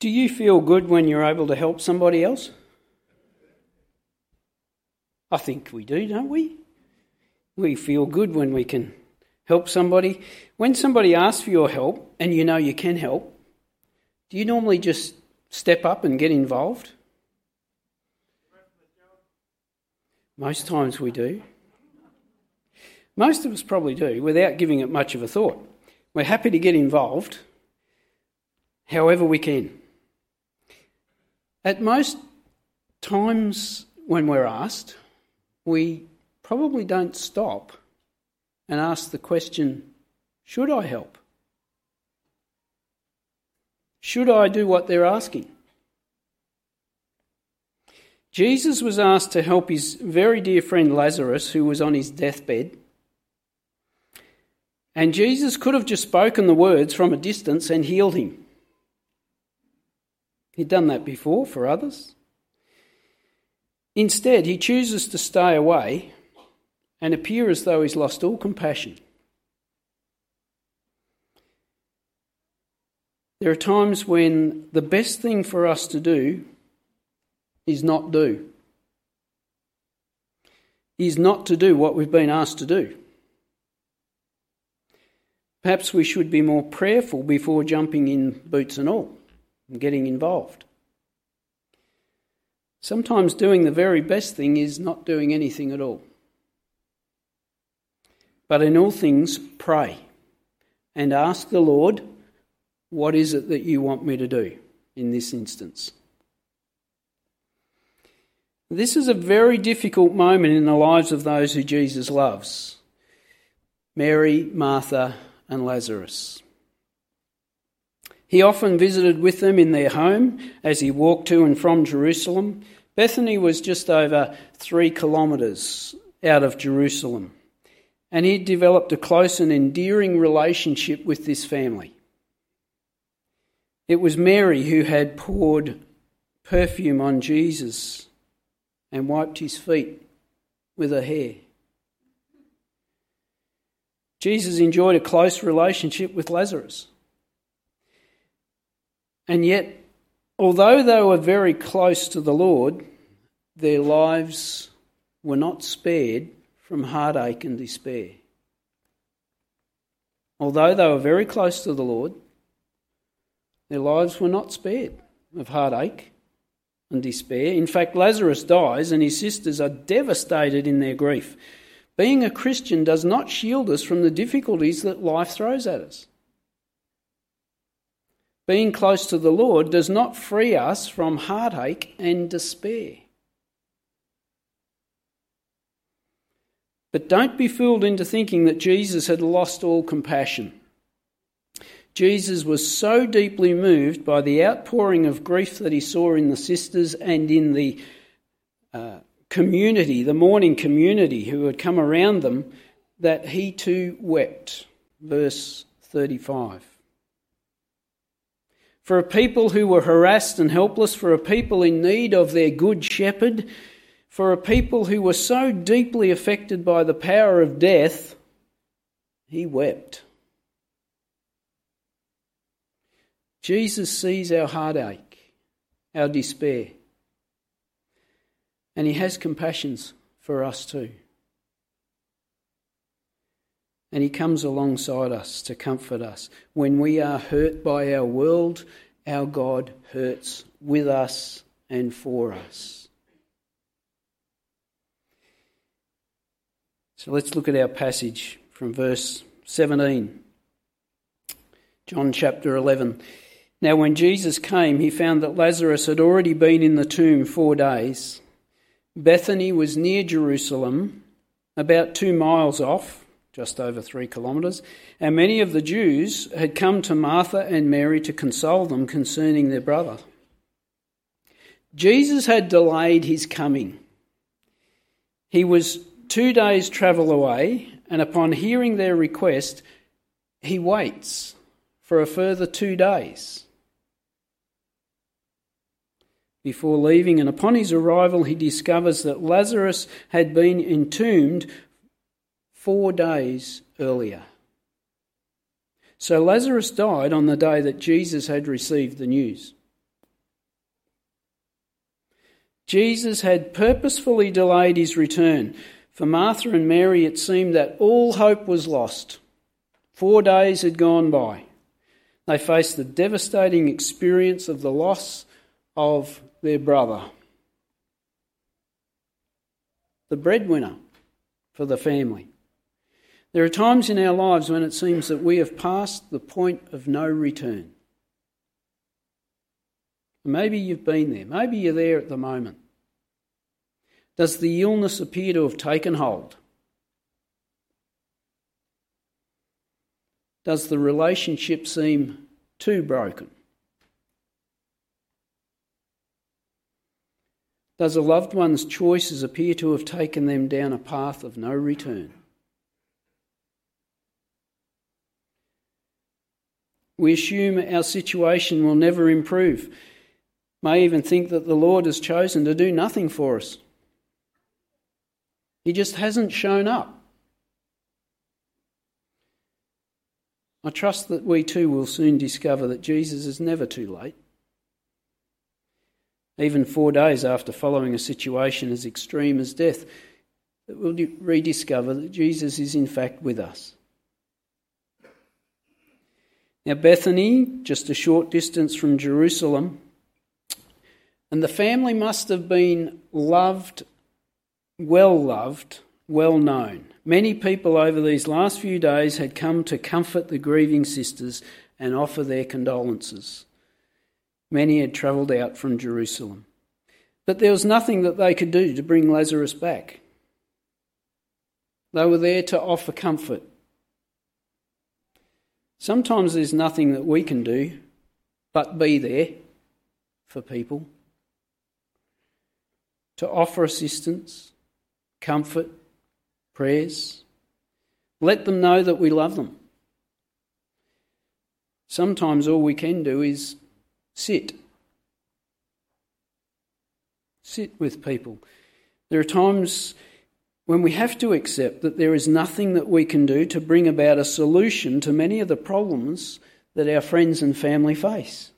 Do you feel good when you're able to help somebody else? I think we do, don't we? We feel good when we can help somebody. When somebody asks for your help and you know you can help, do you normally just step up and get involved? Most times we do. Most of us probably do without giving it much of a thought. We're happy to get involved however we can. At most times when we're asked, we probably don't stop and ask the question should I help? Should I do what they're asking? Jesus was asked to help his very dear friend Lazarus, who was on his deathbed. And Jesus could have just spoken the words from a distance and healed him. He'd done that before for others. Instead, he chooses to stay away and appear as though he's lost all compassion. There are times when the best thing for us to do is not do, is not to do what we've been asked to do. Perhaps we should be more prayerful before jumping in boots and all and getting involved. Sometimes doing the very best thing is not doing anything at all. But in all things, pray and ask the Lord, what is it that you want me to do in this instance? This is a very difficult moment in the lives of those who Jesus loves Mary, Martha, and Lazarus. He often visited with them in their home as he walked to and from Jerusalem. Bethany was just over three kilometres out of Jerusalem, and he developed a close and endearing relationship with this family. It was Mary who had poured perfume on Jesus and wiped his feet with her hair. Jesus enjoyed a close relationship with Lazarus. And yet, although they were very close to the Lord, their lives were not spared from heartache and despair. Although they were very close to the Lord, their lives were not spared of heartache and despair. In fact, Lazarus dies and his sisters are devastated in their grief. Being a Christian does not shield us from the difficulties that life throws at us. Being close to the Lord does not free us from heartache and despair. But don't be fooled into thinking that Jesus had lost all compassion. Jesus was so deeply moved by the outpouring of grief that he saw in the sisters and in the uh, community, the mourning community who had come around them, that he too wept. Verse 35 for a people who were harassed and helpless, for a people in need of their good shepherd, for a people who were so deeply affected by the power of death, he wept. Jesus sees our heartache, our despair, and he has compassions for us too. And He comes alongside us to comfort us. When we are hurt by our world, our God hurts with us and for us. So let's look at our passage from verse 17. John chapter 11. Now, when Jesus came, he found that Lazarus had already been in the tomb four days. Bethany was near Jerusalem, about two miles off just over three kilometres, and many of the Jews had come to Martha and Mary to console them concerning their brother. Jesus had delayed his coming. He was two days' travel away, and upon hearing their request, he waits for a further two days before leaving, and upon his arrival, he discovers that Lazarus had been entombed four days earlier. So Lazarus died on the day that Jesus had received the news. Jesus had purposefully delayed his return. For Martha and Mary, it seemed that all hope was lost. Four days had gone by. They faced the devastating experience of the loss of their brother, the breadwinner for the family. There are times in our lives when it seems that we have passed the point of no return. Maybe you've been there. Maybe you're there at the moment. Does the illness appear to have taken hold? Does the relationship seem too broken? Does a loved one's choices appear to have taken them down a path of no return? We assume our situation will never improve may even think that the Lord has chosen to do nothing for us. He just hasn't shown up. I trust that we too will soon discover that Jesus is never too late. Even four days after following a situation as extreme as death, we'll rediscover that Jesus is in fact with us. Now, Bethany, just a short distance from Jerusalem, and the family must have been loved, well loved, well known. Many people over these last few days had come to comfort the grieving sisters and offer their condolences. Many had travelled out from Jerusalem. But there was nothing that they could do to bring Lazarus back. They were there to offer comfort. Sometimes there's nothing that we can do but be there for people to offer assistance, comfort, prayers. Let them know that we love them. Sometimes all we can do is sit. Sit with people. There are times when we have to accept that there is nothing that we can do to bring about a solution to many of the problems that our friends and family face.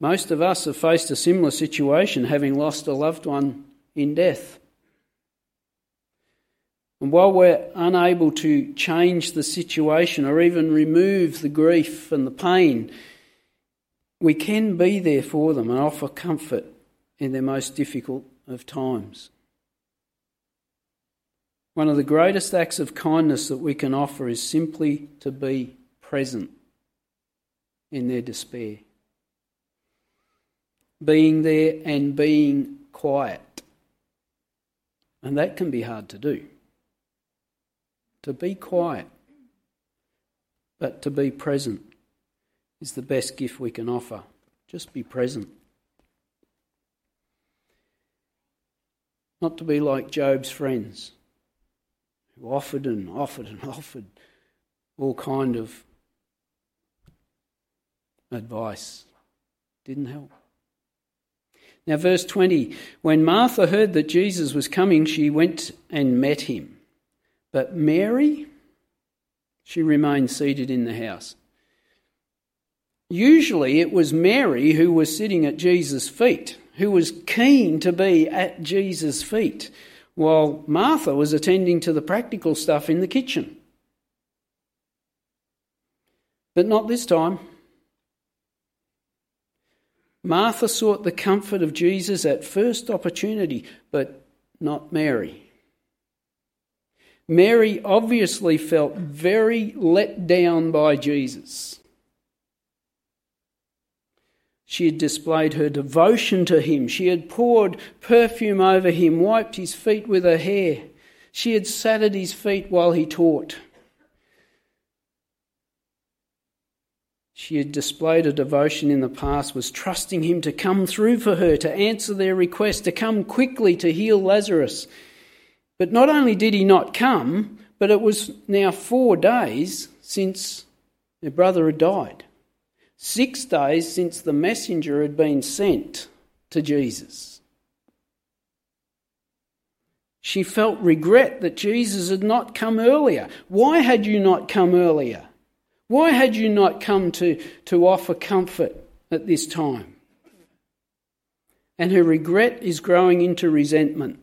Most of us have faced a similar situation, having lost a loved one in death. And while we're unable to change the situation or even remove the grief and the pain, we can be there for them and offer comfort in their most difficult of times. One of the greatest acts of kindness that we can offer is simply to be present in their despair being there and being quiet. And that can be hard to do. To be quiet, but to be present is the best gift we can offer. Just be present. Not to be like Job's friends who offered and offered and offered all kind of advice. Didn't help. Now, verse 20 When Martha heard that Jesus was coming, she went and met him. But Mary, she remained seated in the house. Usually it was Mary who was sitting at Jesus' feet, who was keen to be at Jesus' feet, while Martha was attending to the practical stuff in the kitchen. But not this time. Martha sought the comfort of Jesus at first opportunity, but not Mary. Mary obviously felt very let down by Jesus. She had displayed her devotion to him. She had poured perfume over him, wiped his feet with her hair. She had sat at his feet while he taught. She had displayed a devotion in the past, was trusting him to come through for her, to answer their request, to come quickly to heal Lazarus. But not only did he not come, but it was now four days since their brother had died. Six days since the messenger had been sent to Jesus. She felt regret that Jesus had not come earlier. Why had you not come earlier? Why had you not come to, to offer comfort at this time? and her regret is growing into resentment.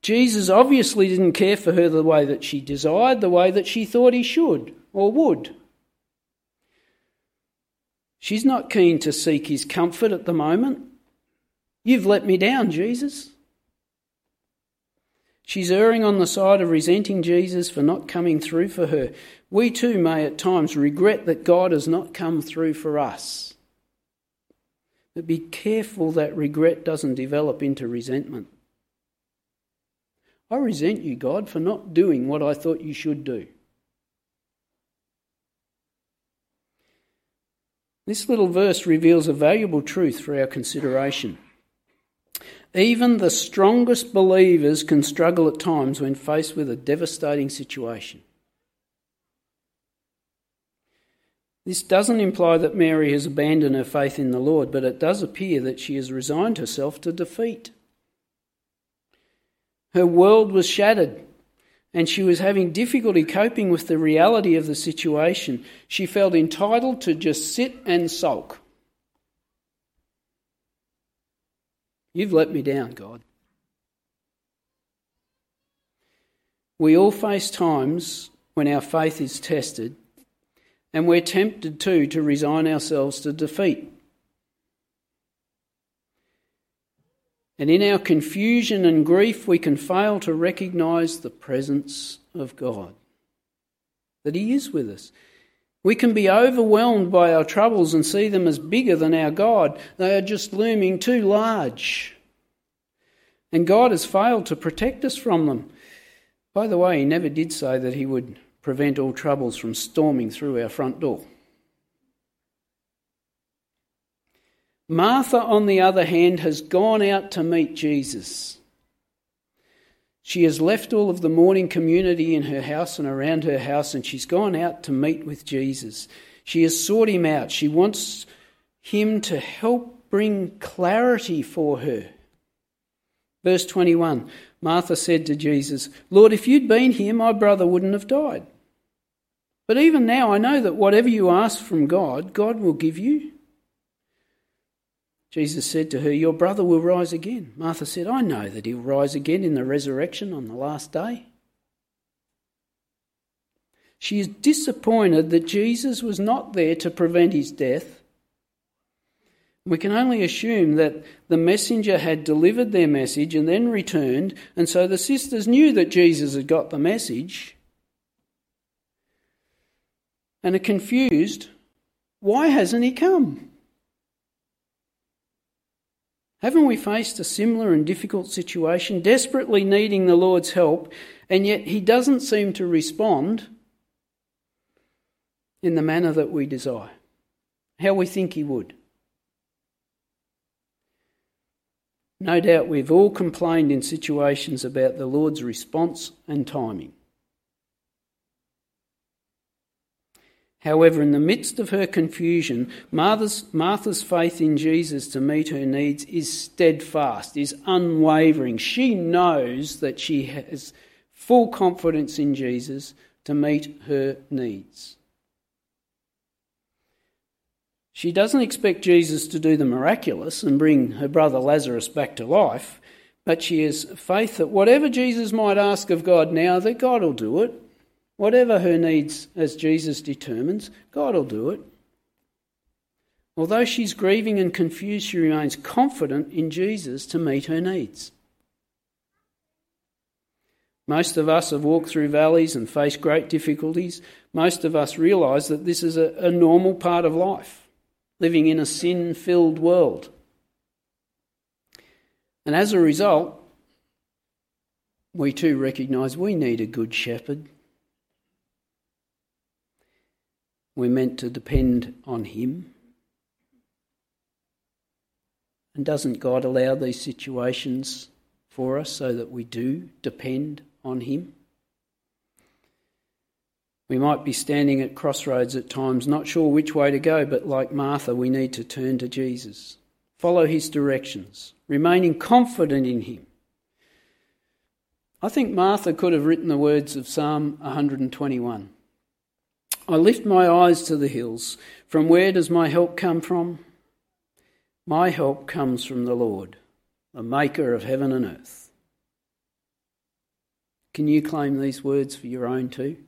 Jesus obviously didn't care for her the way that she desired, the way that she thought he should or would. She's not keen to seek his comfort at the moment. You've let me down, Jesus. She's erring on the side of resenting Jesus for not coming through for her. We too may at times regret that God has not come through for us. But be careful that regret doesn't develop into resentment. I resent you, God, for not doing what I thought you should do. This little verse reveals a valuable truth for our consideration. Even the strongest believers can struggle at times when faced with a devastating situation. This doesn't imply that Mary has abandoned her faith in the Lord, but it does appear that she has resigned herself to defeat. Her world was shattered, and she was having difficulty coping with the reality of the situation. She felt entitled to just sit and sulk. You've let me down, God. We all face times when our faith is tested, and we're tempted too to resign ourselves to defeat. And in our confusion and grief, we can fail to recognize the presence of God, that He is with us. We can be overwhelmed by our troubles and see them as bigger than our God. They are just looming too large. And God has failed to protect us from them. By the way, He never did say that He would prevent all troubles from storming through our front door. Martha, on the other hand, has gone out to meet Jesus. She has left all of the mourning community in her house and around her house, and she's gone out to meet with Jesus. She has sought him out. She wants him to help bring clarity for her. Verse 21 Martha said to Jesus, Lord, if you'd been here, my brother wouldn't have died. But even now, I know that whatever you ask from God, God will give you. Jesus said to her, Your brother will rise again. Martha said, I know that he'll rise again in the resurrection on the last day. She is disappointed that Jesus was not there to prevent his death. We can only assume that the messenger had delivered their message and then returned, and so the sisters knew that Jesus had got the message and are confused. Why hasn't he come? Haven't we faced a similar and difficult situation, desperately needing the Lord's help, and yet He doesn't seem to respond in the manner that we desire, how we think He would? No doubt we've all complained in situations about the Lord's response and timing. However, in the midst of her confusion, Martha's, Martha's, faith in Jesus to meet her needs is steadfast, is unwavering. She knows that she has full confidence in Jesus to meet her needs. She doesn't expect Jesus to do the miraculous and bring her brother Lazarus back to life, but she has faith that whatever Jesus might ask of God now, that God will do it Whatever her needs as Jesus determines, God will do it. Although she's grieving and confused, she remains confident in Jesus to meet her needs. Most of us have walked through valleys and faced great difficulties. Most of us realise that this is a, a normal part of life, living in a sin filled world. And as a result, we too recognise we need a good shepherd We're meant to depend on Him. And doesn't God allow these situations for us so that we do depend on Him? We might be standing at crossroads at times, not sure which way to go, but like Martha, we need to turn to Jesus, follow His directions, remaining confident in Him. I think Martha could have written the words of Psalm 121. I lift my eyes to the hills. From where does my help come from? My help comes from the Lord, the maker of heaven and earth. Can you claim these words for your own too?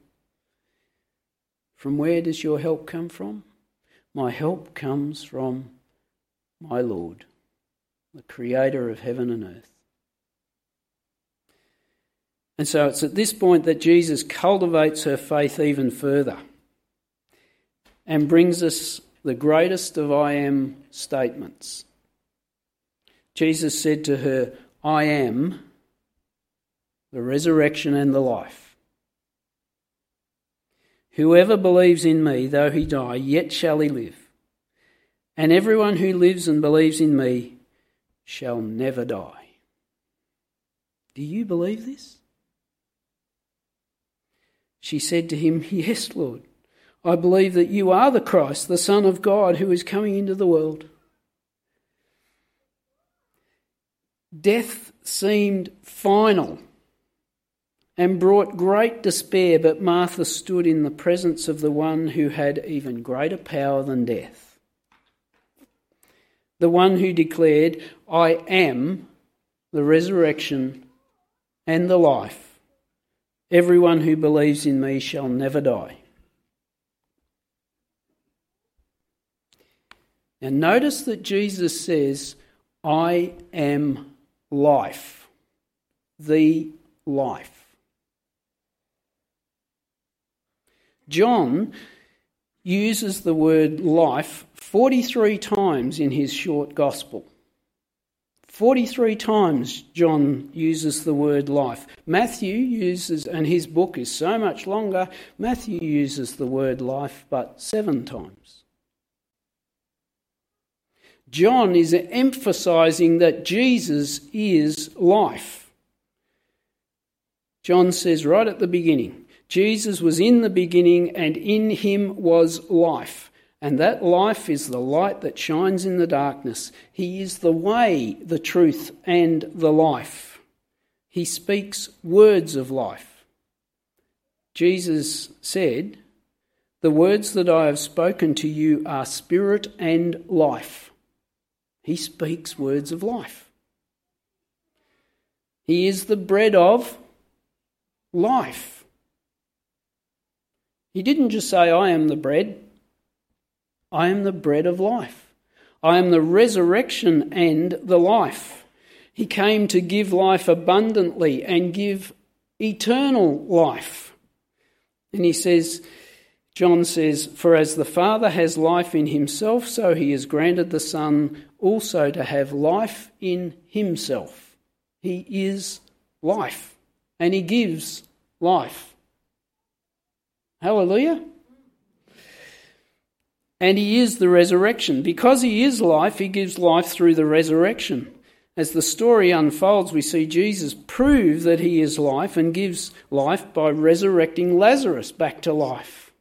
From where does your help come from? My help comes from my Lord, the creator of heaven and earth. And so it's at this point that Jesus cultivates her faith even further and brings us the greatest of I am statements. Jesus said to her, I am the resurrection and the life. Whoever believes in me, though he die, yet shall he live. And everyone who lives and believes in me shall never die. Do you believe this? She said to him, Yes, Lord. I believe that you are the Christ, the Son of God, who is coming into the world. Death seemed final and brought great despair, but Martha stood in the presence of the one who had even greater power than death. The one who declared, I am the resurrection and the life. Everyone who believes in me shall never die. And notice that Jesus says, I am life, the life. John uses the word life 43 times in his short gospel. 43 times John uses the word life. Matthew uses, and his book is so much longer, Matthew uses the word life but seven times. John is emphasizing that Jesus is life. John says right at the beginning Jesus was in the beginning, and in him was life. And that life is the light that shines in the darkness. He is the way, the truth, and the life. He speaks words of life. Jesus said, The words that I have spoken to you are spirit and life. He speaks words of life. He is the bread of life. He didn't just say, I am the bread. I am the bread of life. I am the resurrection and the life. He came to give life abundantly and give eternal life. And he says, John says, For as the Father has life in himself, so he has granted the Son also to have life in himself. He is life, and he gives life. Hallelujah. And he is the resurrection. Because he is life, he gives life through the resurrection. As the story unfolds, we see Jesus prove that he is life and gives life by resurrecting Lazarus back to life.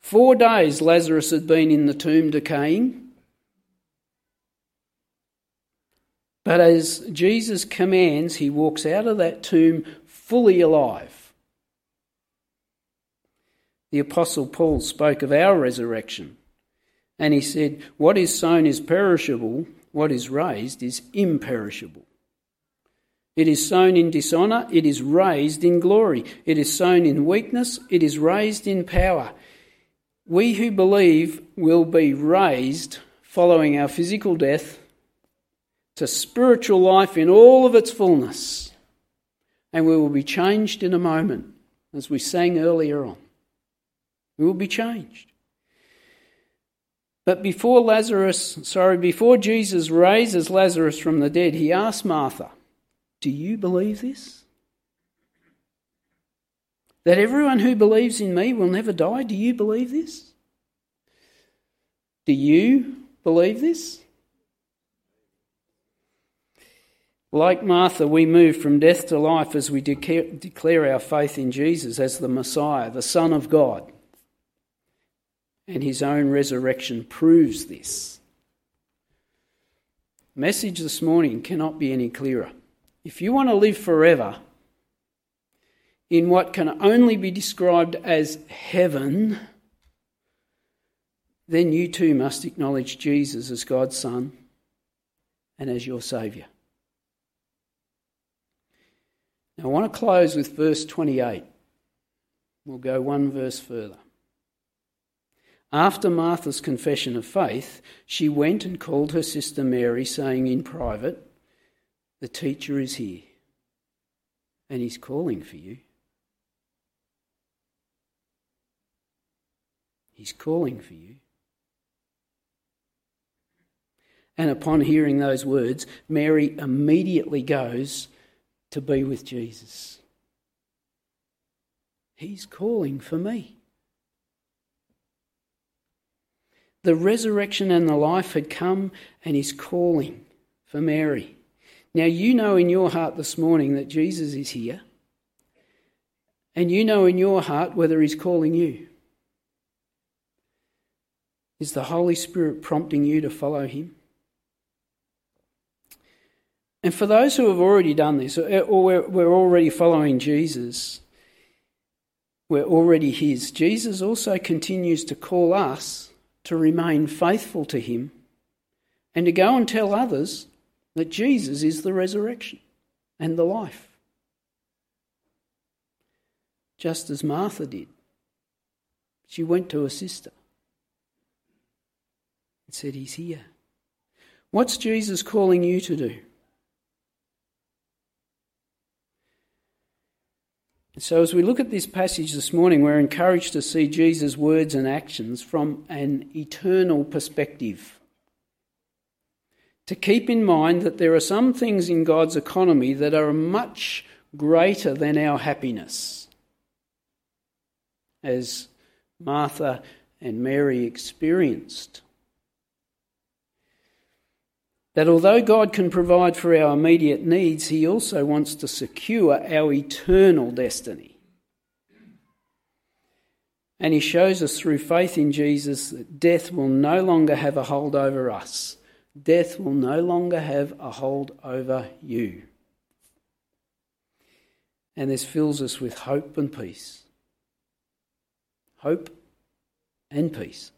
Four days Lazarus had been in the tomb decaying. But as Jesus commands, he walks out of that tomb fully alive. The Apostle Paul spoke of our resurrection, and he said, What is sown is perishable, what is raised is imperishable. It is sown in dishonour, it is raised in glory. It is sown in weakness, it is raised in power. We who believe will be raised following our physical death to spiritual life in all of its fullness. And we will be changed in a moment, as we sang earlier on. We will be changed. But before Lazarus, sorry, before Jesus raises Lazarus from the dead, he asks Martha, Do you believe this? That everyone who believes in me will never die. Do you believe this? Do you believe this? Like Martha, we move from death to life as we declare our faith in Jesus as the Messiah, the Son of God. And his own resurrection proves this. Message this morning cannot be any clearer. If you want to live forever, in what can only be described as heaven, then you too must acknowledge Jesus as God's Son and as your Saviour. Now, I want to close with verse 28. We'll go one verse further. After Martha's confession of faith, she went and called her sister Mary, saying in private, The teacher is here, and he's calling for you. He's calling for you. And upon hearing those words, Mary immediately goes to be with Jesus. He's calling for me. The resurrection and the life had come, and He's calling for Mary. Now, you know in your heart this morning that Jesus is here, and you know in your heart whether He's calling you. Is the Holy Spirit prompting you to follow Him? And for those who have already done this, or we're already following Jesus, we're already His, Jesus also continues to call us to remain faithful to Him and to go and tell others that Jesus is the resurrection and the life. Just as Martha did. She went to her sister and said, He's here. What's Jesus calling you to do? So, as we look at this passage this morning, we're encouraged to see Jesus' words and actions from an eternal perspective. To keep in mind that there are some things in God's economy that are much greater than our happiness. As Martha and Mary experienced that although God can provide for our immediate needs, He also wants to secure our eternal destiny. And He shows us through faith in Jesus that death will no longer have a hold over us, death will no longer have a hold over you. And this fills us with hope and peace. Hope and peace.